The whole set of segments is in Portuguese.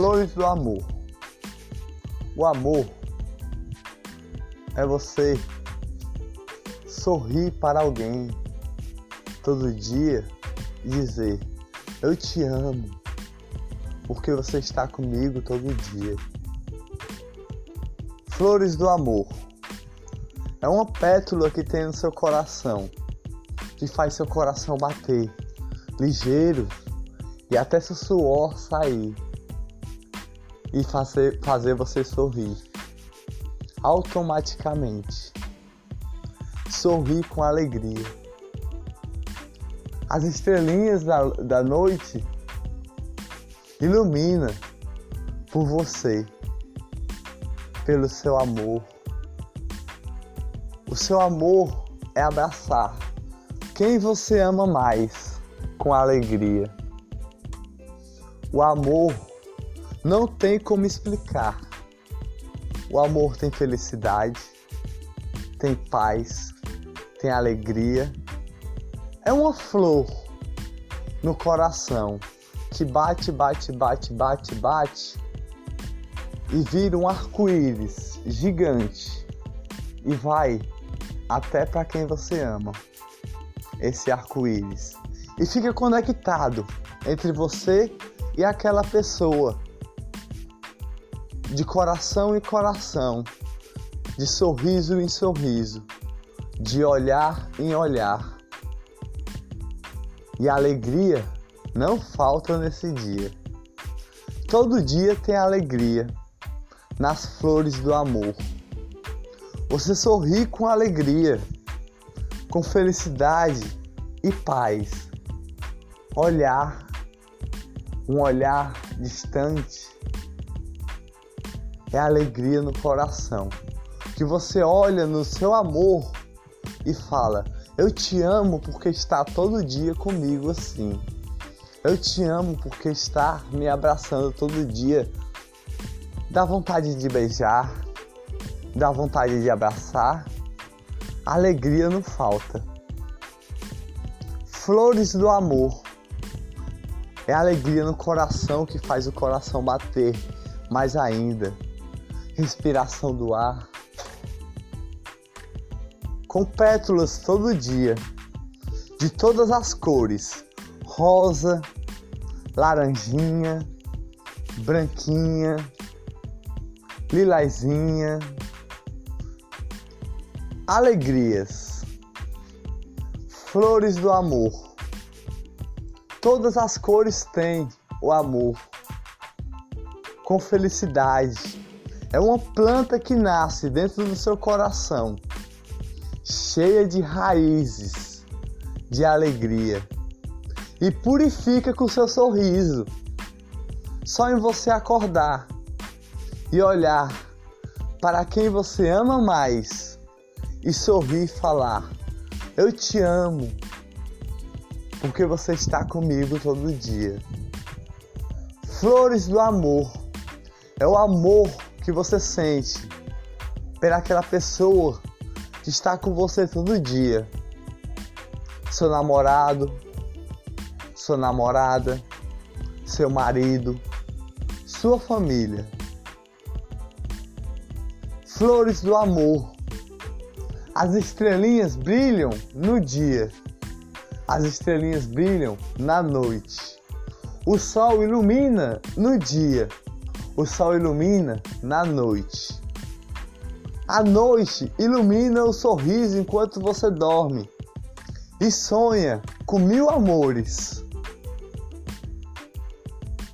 Flores do amor. O amor é você sorrir para alguém todo dia e dizer: Eu te amo, porque você está comigo todo dia. Flores do amor é uma pétula que tem no seu coração, que faz seu coração bater ligeiro e até seu suor sair e fazer, fazer você sorrir automaticamente. Sorrir com alegria. As estrelinhas da, da noite ilumina por você, pelo seu amor. O seu amor é abraçar quem você ama mais com alegria. O amor não tem como explicar. O amor tem felicidade, tem paz, tem alegria. É uma flor no coração que bate, bate, bate, bate, bate e vira um arco-íris gigante e vai até para quem você ama. Esse arco-íris e fica conectado entre você e aquela pessoa de coração em coração, de sorriso em sorriso, de olhar em olhar. E alegria não falta nesse dia. Todo dia tem alegria nas flores do amor. Você sorri com alegria, com felicidade e paz. Olhar, um olhar distante é alegria no coração. Que você olha no seu amor e fala: Eu te amo porque está todo dia comigo assim. Eu te amo porque está me abraçando todo dia. Dá vontade de beijar, dá vontade de abraçar. Alegria não falta. Flores do amor. É alegria no coração que faz o coração bater mais ainda respiração do ar, com pétalas todo dia, de todas as cores: rosa, laranjinha, branquinha, lilazinha. Alegrias, flores do amor. Todas as cores têm o amor, com felicidade é uma planta que nasce dentro do seu coração, cheia de raízes, de alegria, e purifica com seu sorriso. Só em você acordar e olhar para quem você ama mais e sorrir e falar: Eu te amo, porque você está comigo todo dia. Flores do amor é o amor que você sente pelaquela pessoa que está com você todo dia. Seu namorado, sua namorada, seu marido, sua família. Flores do amor. As estrelinhas brilham no dia. As estrelinhas brilham na noite. O sol ilumina no dia o sol ilumina na noite. A noite ilumina o sorriso enquanto você dorme e sonha com mil amores.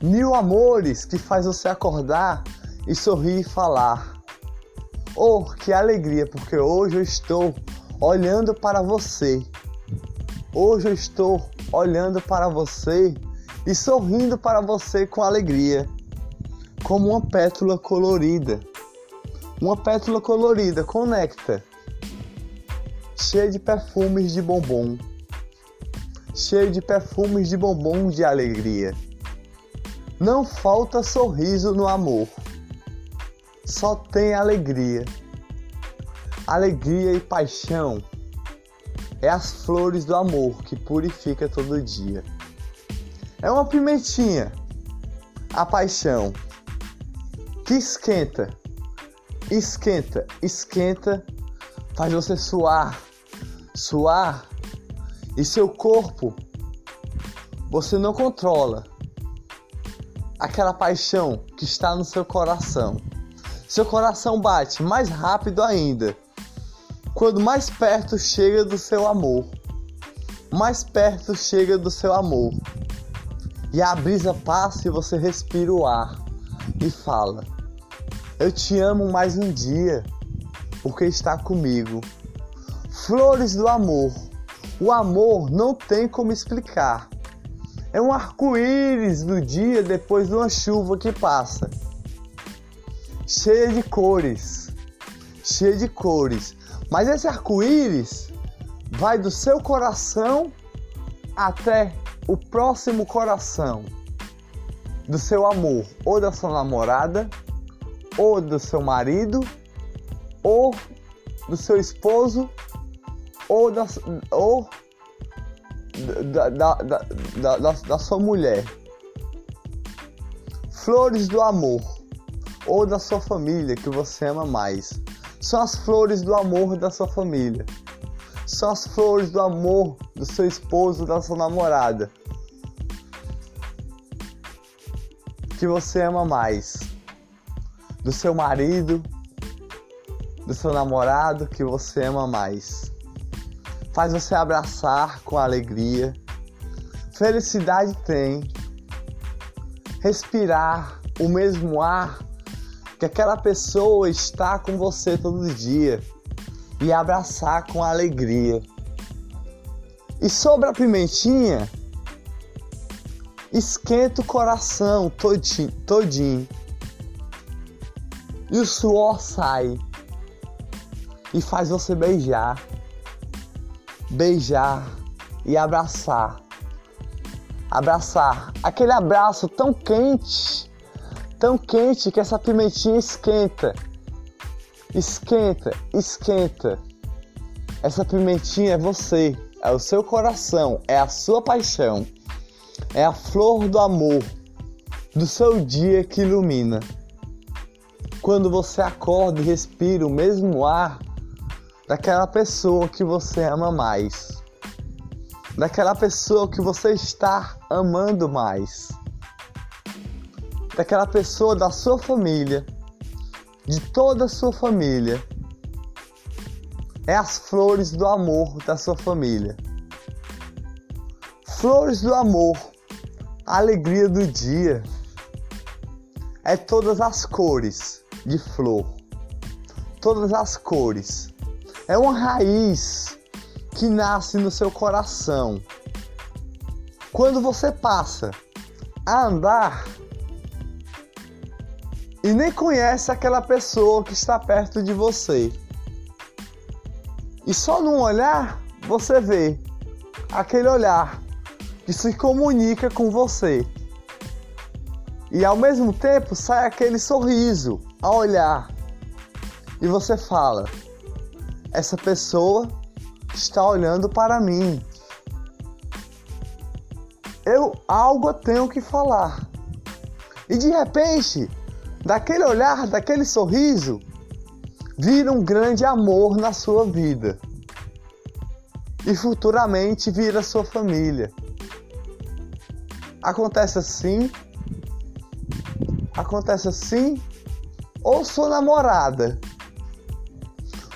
Mil amores que faz você acordar e sorrir e falar. Oh, que alegria, porque hoje eu estou olhando para você. Hoje eu estou olhando para você e sorrindo para você com alegria como uma pétula colorida. Uma pétula colorida conecta, cheia de perfumes de bombom, cheia de perfumes de bombom de alegria. Não falta sorriso no amor, só tem alegria. Alegria e paixão é as flores do amor que purifica todo dia. É uma pimentinha, a paixão que esquenta, esquenta, esquenta, faz você suar, suar e seu corpo você não controla aquela paixão que está no seu coração. Seu coração bate mais rápido ainda quando mais perto chega do seu amor. Mais perto chega do seu amor. E a brisa passa e você respira o ar e fala: Eu te amo mais um dia, porque está comigo. Flores do amor. O amor não tem como explicar. É um arco-íris do dia depois de uma chuva que passa. Cheia de cores. Cheia de cores. Mas esse arco-íris vai do seu coração até o próximo coração do seu amor, ou da sua namorada, ou do seu marido, ou do seu esposo, ou da, ou da, da, da, da, da sua mulher. Flores do amor, ou da sua família que você ama mais. São as flores do amor da sua família. São as flores do amor do seu esposo, da sua namorada. Que você ama mais. Do seu marido, do seu namorado que você ama mais. Faz você abraçar com alegria. Felicidade tem. Respirar o mesmo ar que aquela pessoa está com você todo dia e abraçar com alegria. E sobre a pimentinha, esquenta o coração todinho, todinho. E o suor sai e faz você beijar, beijar e abraçar. Abraçar, aquele abraço tão quente, tão quente que essa pimentinha esquenta Esquenta, esquenta. Essa pimentinha é você, é o seu coração, é a sua paixão, é a flor do amor do seu dia que ilumina. Quando você acorda e respira o mesmo ar daquela pessoa que você ama mais, daquela pessoa que você está amando mais, daquela pessoa da sua família de toda a sua família. É as flores do amor da sua família. Flores do amor, alegria do dia. É todas as cores de flor. Todas as cores. É uma raiz que nasce no seu coração. Quando você passa a andar e nem conhece aquela pessoa que está perto de você. E só num olhar você vê aquele olhar que se comunica com você. E ao mesmo tempo sai aquele sorriso a olhar. E você fala: essa pessoa está olhando para mim. Eu algo tenho que falar. E de repente, daquele olhar, daquele sorriso, vira um grande amor na sua vida. E futuramente vira sua família. Acontece assim? Acontece assim? Ou sua namorada?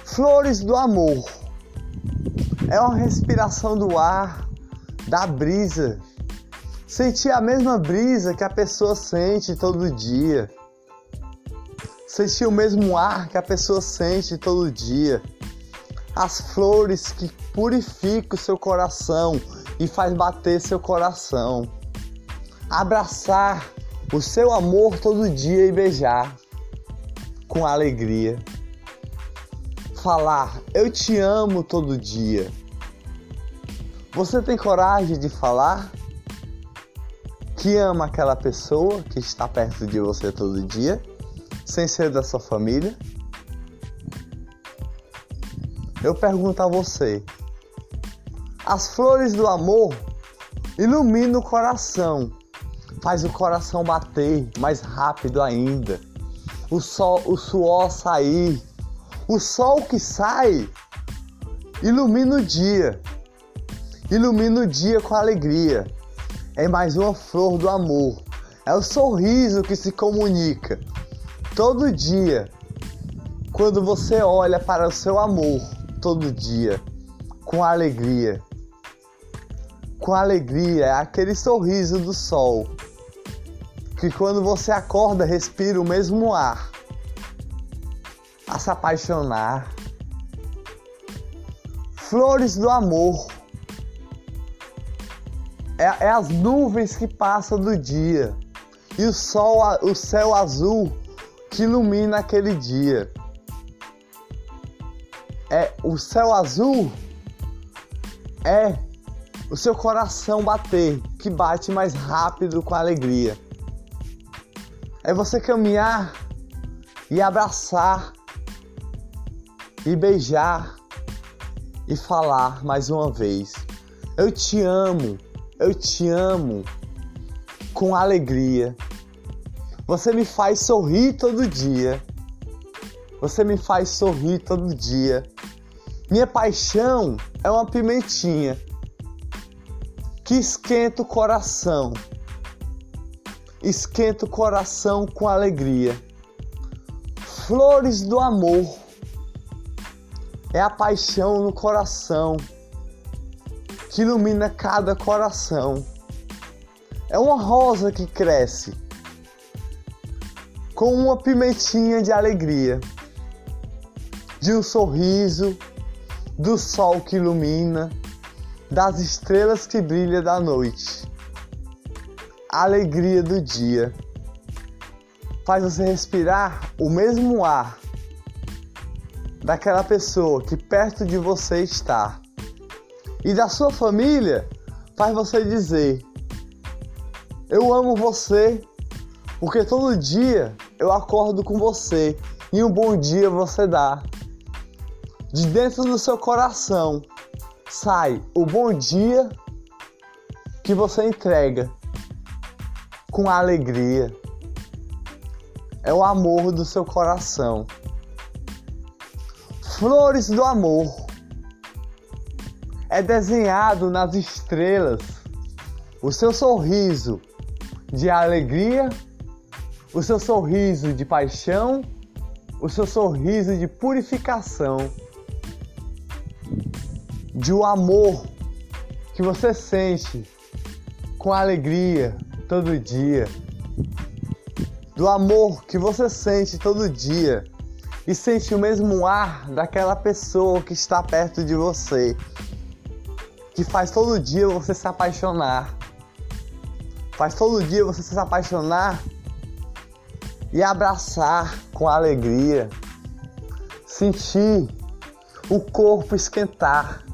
Flores do amor. É uma respiração do ar, da brisa. Sentir a mesma brisa que a pessoa sente todo dia sentir o mesmo ar que a pessoa sente todo dia. As flores que purificam seu coração e faz bater seu coração. Abraçar o seu amor todo dia e beijar com alegria. Falar eu te amo todo dia. Você tem coragem de falar que ama aquela pessoa que está perto de você todo dia? sem ser da sua família? Eu pergunto a você: as flores do amor iluminam o coração, faz o coração bater mais rápido ainda. O sol, o suor sair. O sol que sai ilumina o dia. Ilumina o dia com alegria. É mais uma flor do amor. É o sorriso que se comunica todo dia. Quando você olha para o seu amor todo dia com alegria. Com alegria, é aquele sorriso do sol que quando você acorda respira o mesmo ar, a se apaixonar. Flores do amor é, é as nuvens que passam do dia e o sol, o céu azul que ilumina aquele dia. É o céu azul é o seu coração bater, que bate mais rápido com alegria é você caminhar e abraçar e beijar e falar mais uma vez: Eu te amo, eu te amo com alegria. Você me faz sorrir todo dia. Você me faz sorrir todo dia. Minha paixão é uma pimentinha que esquenta o coração esquenta o coração com alegria. Flores do amor é a paixão no coração que ilumina cada coração. É uma rosa que cresce com uma pimentinha de alegria, de um sorriso, do sol que ilumina, das estrelas que brilham da noite a alegria do dia. Faz você respirar o mesmo ar daquela pessoa que perto de você está. E da sua família, faz você dizer: Eu amo você, porque todo dia eu acordo com você e um bom dia você dá. De dentro do seu coração sai o bom dia que você entrega com alegria. É o amor do seu coração. Flores do amor é desenhado nas estrelas o seu sorriso de alegria, o seu sorriso de paixão, o seu sorriso de purificação, de o um amor que você sente com alegria, todo dia, do amor que você sente todo dia. E sente o mesmo ar daquela pessoa que está perto de você, que faz todo dia você se apaixonar, faz todo dia você se apaixonar e abraçar com alegria, sentir o corpo esquentar.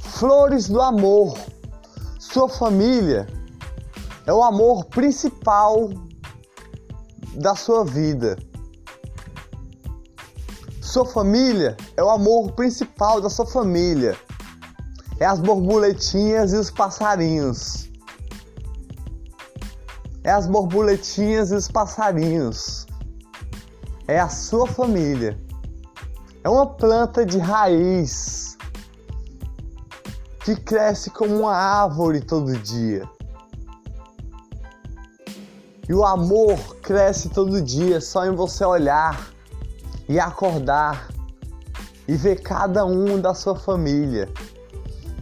Flores do amor sua família é o amor principal da sua vida. Sua família é o amor principal da sua família. É as borboletinhas e os passarinhos. É as borboletinhas e os passarinhos. É a sua família. É uma planta de raiz que cresce como uma árvore todo dia. E o amor cresce todo dia só em você olhar e acordar e ver cada um da sua família.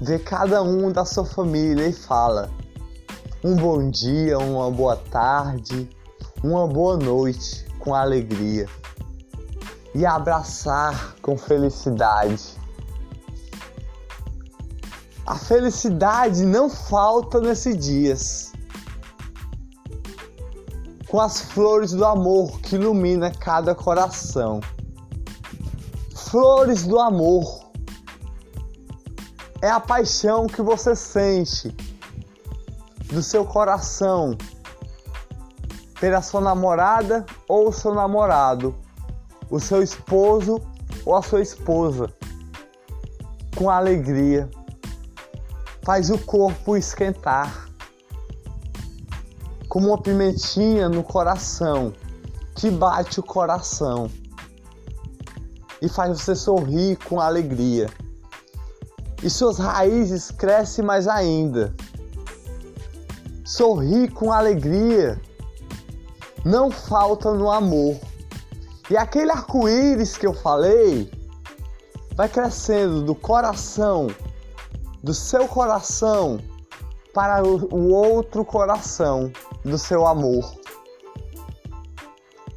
Ver cada um da sua família e fala: um bom dia, uma boa tarde, uma boa noite com alegria. E abraçar com felicidade a felicidade não falta nesses dias. Com as flores do amor que ilumina cada coração. Flores do amor é a paixão que você sente do seu coração pela sua namorada ou seu namorado, o seu esposo ou a sua esposa, com alegria faz o corpo esquentar, como uma pimentinha no coração, que bate o coração e faz você sorrir com alegria. E suas raízes crescem mais ainda. Sorrir com alegria não falta no amor. E aquele arco-íris que eu falei vai crescendo do coração, do seu coração, para o outro coração do seu amor.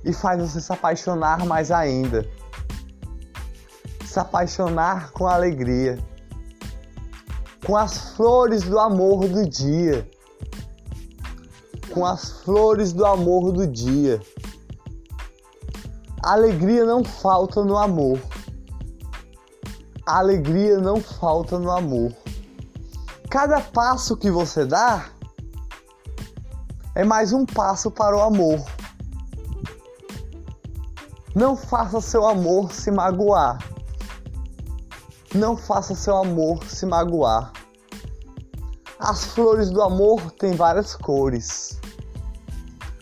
E faz você se apaixonar mais ainda. Se apaixonar com alegria. Com as flores do amor do dia. Com as flores do amor do dia. Alegria não falta no amor. Alegria não falta no amor. Cada passo que você dá é mais um passo para o amor. Não faça seu amor se magoar. Não faça seu amor se magoar. As flores do amor têm várias cores.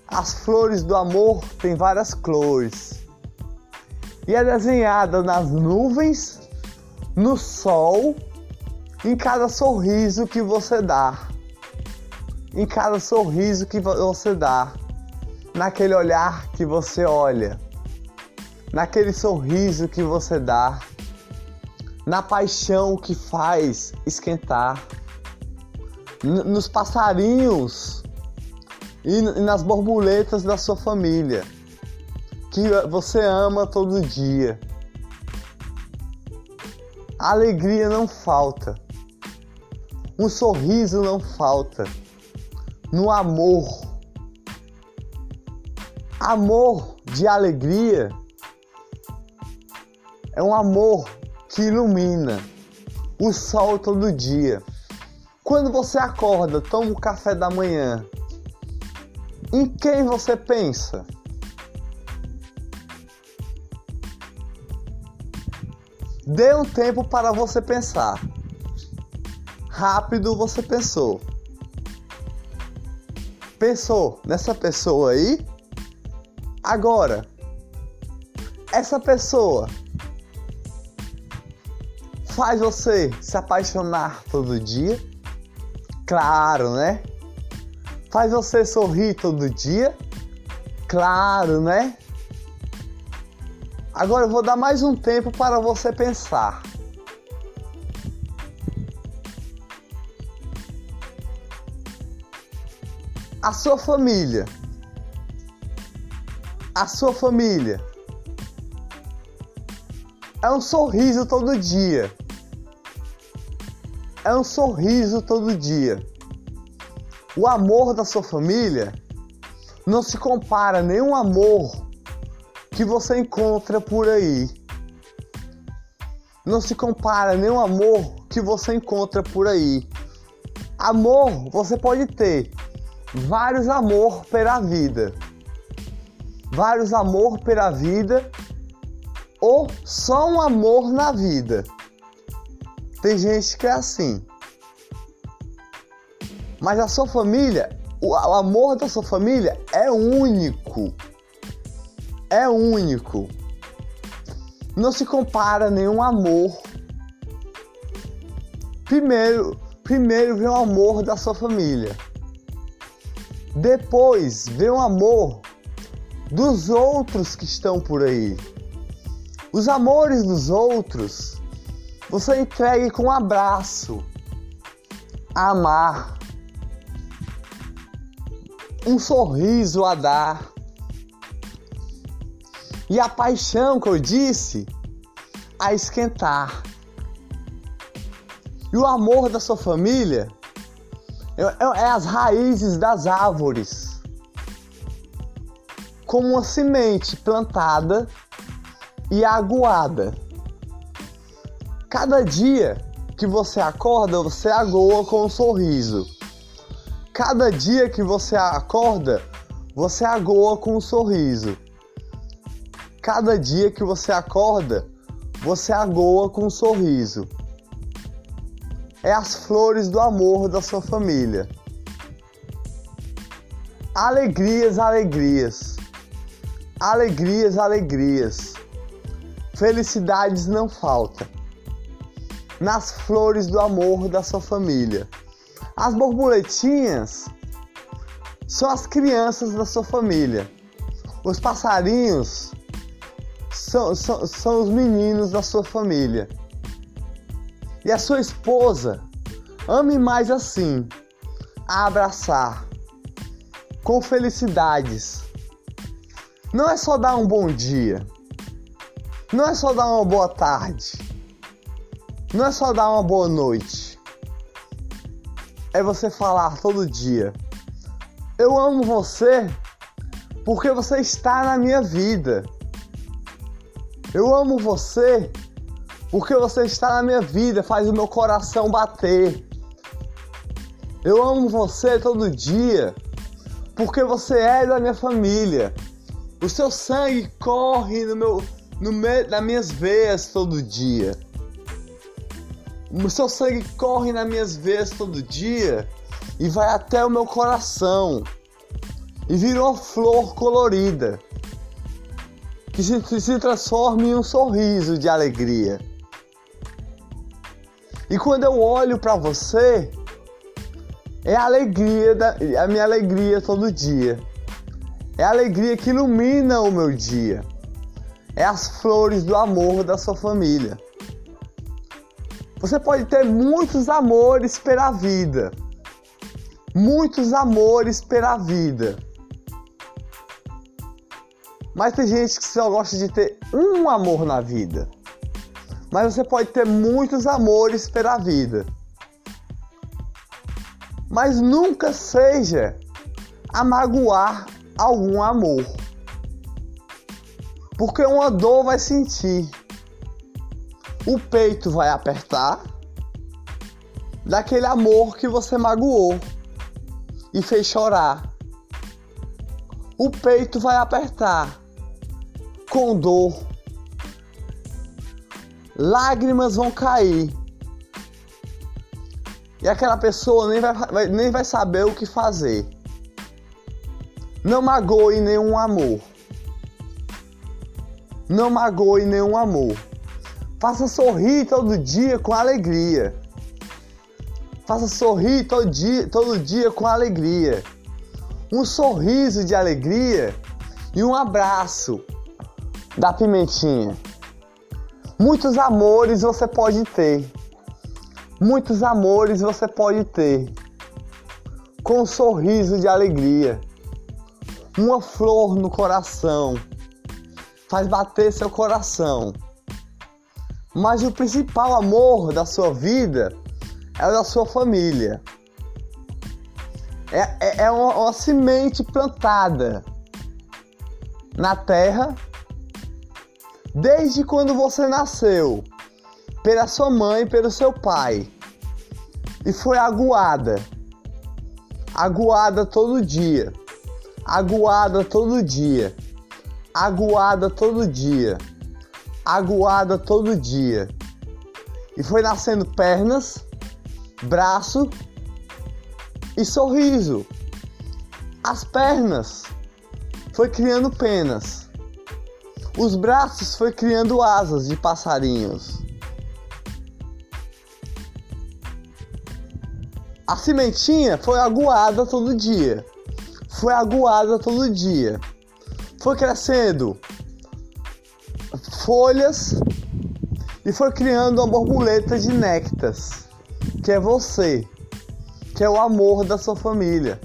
As flores do amor têm várias cores. E é desenhada nas nuvens, no sol, em cada sorriso que você dá. Em cada sorriso que você dá. Naquele olhar que você olha. Naquele sorriso que você dá na paixão que faz esquentar, nos passarinhos e nas borboletas da sua família, que você ama todo dia. A alegria não falta, um sorriso não falta, no amor. Amor de alegria é um amor que ilumina o sol todo dia. Quando você acorda, toma o café da manhã, em quem você pensa? Dê um tempo para você pensar. Rápido você pensou. Pensou nessa pessoa aí? Agora, essa pessoa faz você se apaixonar todo dia? Claro, né? Faz você sorrir todo dia? Claro, né? Agora eu vou dar mais um tempo para você pensar. A sua família. A sua família. É um sorriso todo dia é um sorriso todo dia. O amor da sua família não se compara a nenhum amor que você encontra por aí. Não se compara a nenhum amor que você encontra por aí. Amor você pode ter vários amor pela vida. Vários amor pela vida ou só um amor na vida. Tem gente que é assim. Mas a sua família, o amor da sua família é único. É único. Não se compara nenhum amor. Primeiro, primeiro vem o amor da sua família. Depois vem o amor dos outros que estão por aí. Os amores dos outros você entregue com um abraço, amar, um sorriso a dar. E a paixão que eu disse, a esquentar. E o amor da sua família é, as raízes das árvores. Como uma semente plantada e aguada. Cada dia que você acorda, você agoa com um sorriso. Cada dia que você acorda, você agoa com um sorriso. Cada dia que você acorda, você agoa com um sorriso. É as flores do amor da sua família. Alegrias, alegrias. Alegrias, alegrias. Felicidades não falta. Nas flores do amor da sua família. As borboletinhas são as crianças da sua família. Os passarinhos são, são, são os meninos da sua família. E a sua esposa, ame mais assim, a abraçar, com felicidades. Não é só dar um bom dia, não é só dar uma boa tarde, não é só dar uma boa noite. É você falar todo dia: Eu amo você porque você está na minha vida. Eu amo você porque você está na minha vida, faz o meu coração bater. Eu amo você todo dia, porque você é da minha família. O seu sangue corre no meu, no meio nas minhas veias todo dia. O seu sangue corre nas minhas veias todo dia e vai até o meu coração e vira uma flor colorida que se, se transforma em um sorriso de alegria. E quando eu olho para você, é a alegria da, a minha alegria todo dia. É a alegria que ilumina o meu dia. É as flores do amor da sua família. Você pode ter muitos amores pela vida. Muitos amores pela vida. Mas tem gente que só gosta de ter um amor na vida mas você pode ter muitos amores pela vida. Mas nunca seja a magoar algum amor. Porque uma dor vai sentir. O peito vai apertar daquele amor que você magoou e fez chorar. O peito vai apertar com dor lágrimas vão cair. E aquela pessoa nem vai, nem vai saber o que fazer. Não magoe nenhum amor. Não magoe nenhum amor. Faça sorrir todo dia com alegria. Faça sorrir todo dia, todo dia com alegria. Um sorriso de alegria e um abraço da pimentinha. Muitos amores você pode ter. Muitos amores você pode ter. Com um sorriso de alegria. Uma flor no coração. Faz bater seu coração. Mas o principal amor da sua vida é o da sua família. É, é, é uma, uma semente plantada na terra desde quando você nasceu, pela sua mãe pelo seu pai, e foi aguada, aguada todo dia, aguada todo dia, aguada todo dia, aguada todo dia, e foi nascendo pernas, braço e sorriso. As pernas. Foi criando penas os braços foi criando asas de passarinhos. A cimentinha foi aguada todo dia. Foi aguada todo dia. Foi crescendo folhas e foi criando uma borboleta de néctares, que é você, que é o amor da sua família.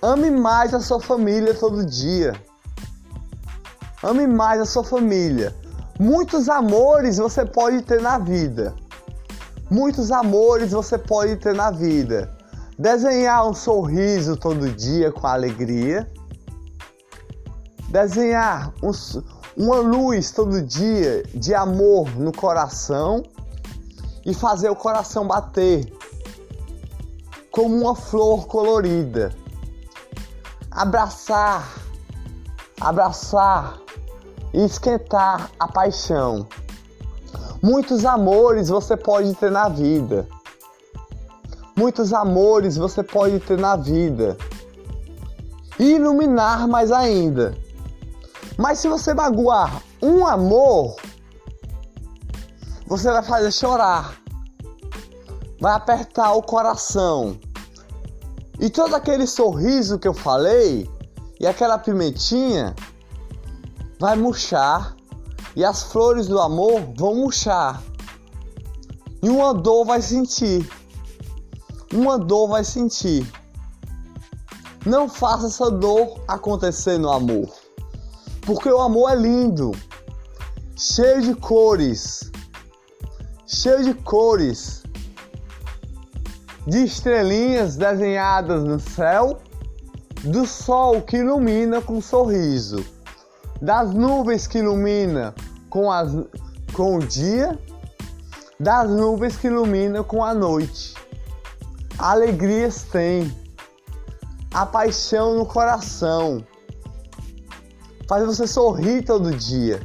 Ame mais a sua família todo dia. Ame mais a sua família. Muitos amores você pode ter na vida. Muitos amores você pode ter na vida. Desenhar um sorriso todo dia com alegria. Desenhar um, uma luz todo dia de amor no coração e fazer o coração bater como uma flor colorida. Abraçar, abraçar e esquentar a paixão. Muitos amores você pode ter na vida. Muitos amores você pode ter na vida. E iluminar mais ainda. Mas se você magoar um amor, você vai fazer chorar, vai apertar o coração. E todo aquele sorriso que eu falei e aquela pimentinha vai murchar e as flores do amor vão murchar. E uma dor vai sentir. Uma dor vai sentir. Não faça essa dor acontecer no amor. Porque o amor é lindo, cheio de cores, cheio de cores, de estrelinhas desenhadas no céu, do sol que ilumina com um sorriso, das nuvens que ilumina com, as, com o dia, das nuvens que ilumina com a noite. Alegrias tem, a paixão no coração faz você sorrir todo dia.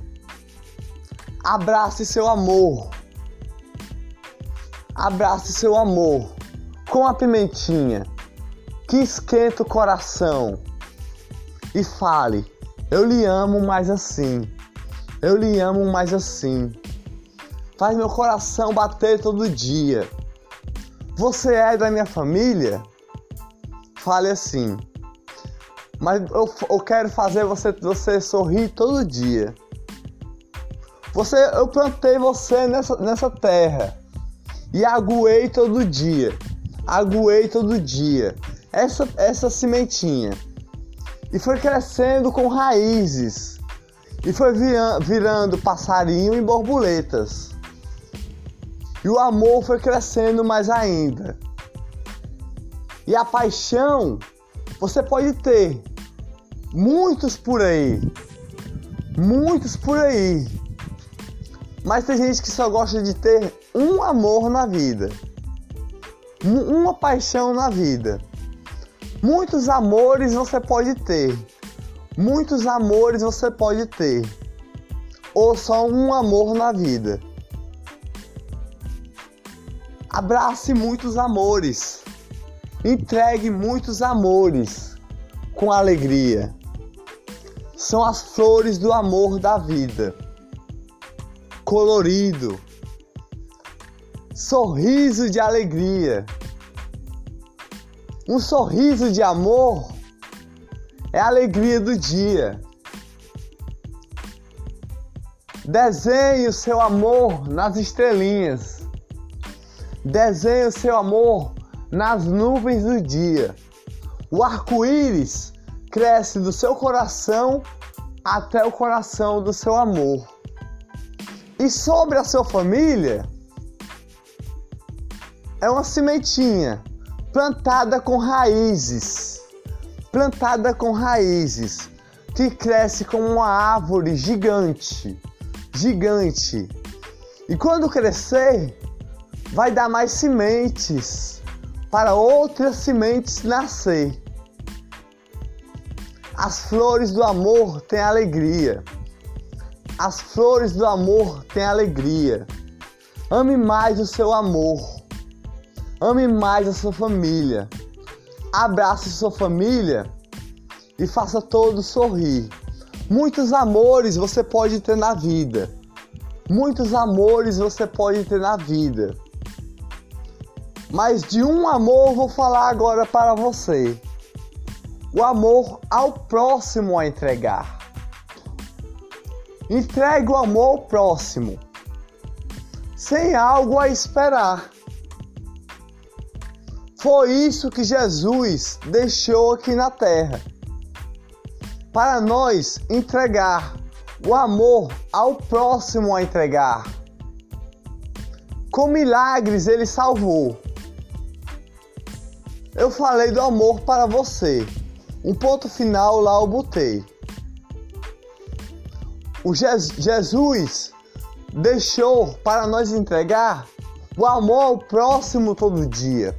Abrace seu amor. Abrace seu amor com a pimentinha que esquenta o coração e fale: Eu lhe amo mais assim. Eu lhe amo mais assim. Faz meu coração bater todo dia. Você é da minha família? Fale assim. Mas eu, eu quero fazer você, você sorrir todo dia. Você, eu plantei você nessa, nessa terra e aguei todo dia. Aguei todo dia. Essa, essa cimentinha. E foi crescendo com raízes. E foi virando passarinho e borboletas. E o amor foi crescendo mais ainda. E a paixão você pode ter muitos por aí, muitos por aí, mas tem gente que só gosta de ter um amor na vida, uma paixão na vida. Muitos amores você pode ter, muitos amores você pode ter, ou só um amor na vida. Abrace muitos amores. Entregue muitos amores com alegria. São as flores do amor da vida. Colorido. Sorriso de alegria. Um sorriso de amor é a alegria do dia. Desenhe o seu amor nas estrelinhas. Desenhe o seu amor nas nuvens do dia. O arco-íris cresce do seu coração até o coração do seu amor. E sobre a sua família, é uma sementinha plantada com raízes, plantada com raízes, que cresce como uma árvore gigante, gigante. E quando crescer, vai dar mais sementes para outras sementes nascer. As flores do amor têm alegria. As flores do amor têm alegria. Ame mais o seu amor. Ame mais a sua família. Abrace sua família e faça todos sorrir. Muitos amores você pode ter na vida. Muitos amores você pode ter na vida. Mas de um amor vou falar agora para você. O amor ao próximo a entregar. Entregue o amor ao próximo, sem algo a esperar. Foi isso que Jesus deixou aqui na terra. Para nós entregar o amor ao próximo a entregar. Com milagres ele salvou. Eu falei do amor para você. Um ponto final lá eu botei. O Jesus deixou para nós entregar o amor ao próximo todo dia.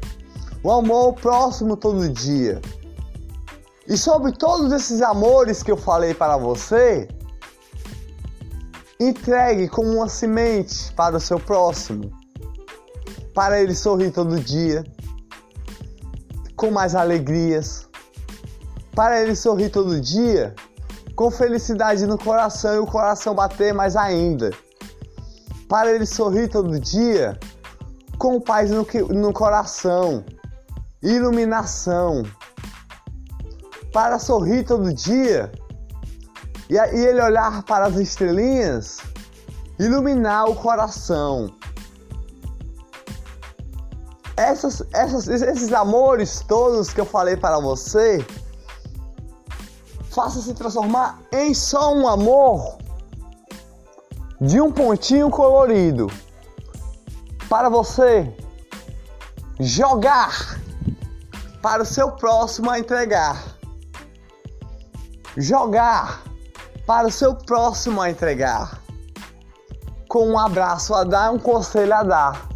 O amor ao próximo todo dia. E sobre todos esses amores que eu falei para você, entregue como uma semente para o seu próximo, para ele sorrir todo dia com mais alegrias, para ele sorrir todo dia com felicidade no coração e o coração bater mais ainda. Para ele sorrir todo dia, com paz no, no coração, iluminação. Para sorrir todo dia e, ele olhar para as estrelinhas, iluminar o coração. Essas, essas, esses amores todos que eu falei para você, faça se transformar em só um amor de um pontinho colorido para você jogar para o seu próximo a entregar. Jogar para o seu próximo a entregar. Com um abraço a dar, um conselho a dar.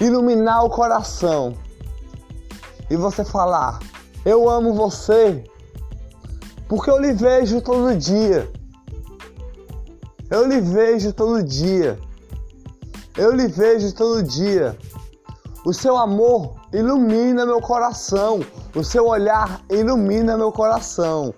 Iluminar o coração. E você falar: Eu amo você. Porque eu lhe vejo todo dia. Eu lhe vejo todo dia. Eu lhe vejo todo dia. O seu amor ilumina meu coração. O seu olhar ilumina meu coração.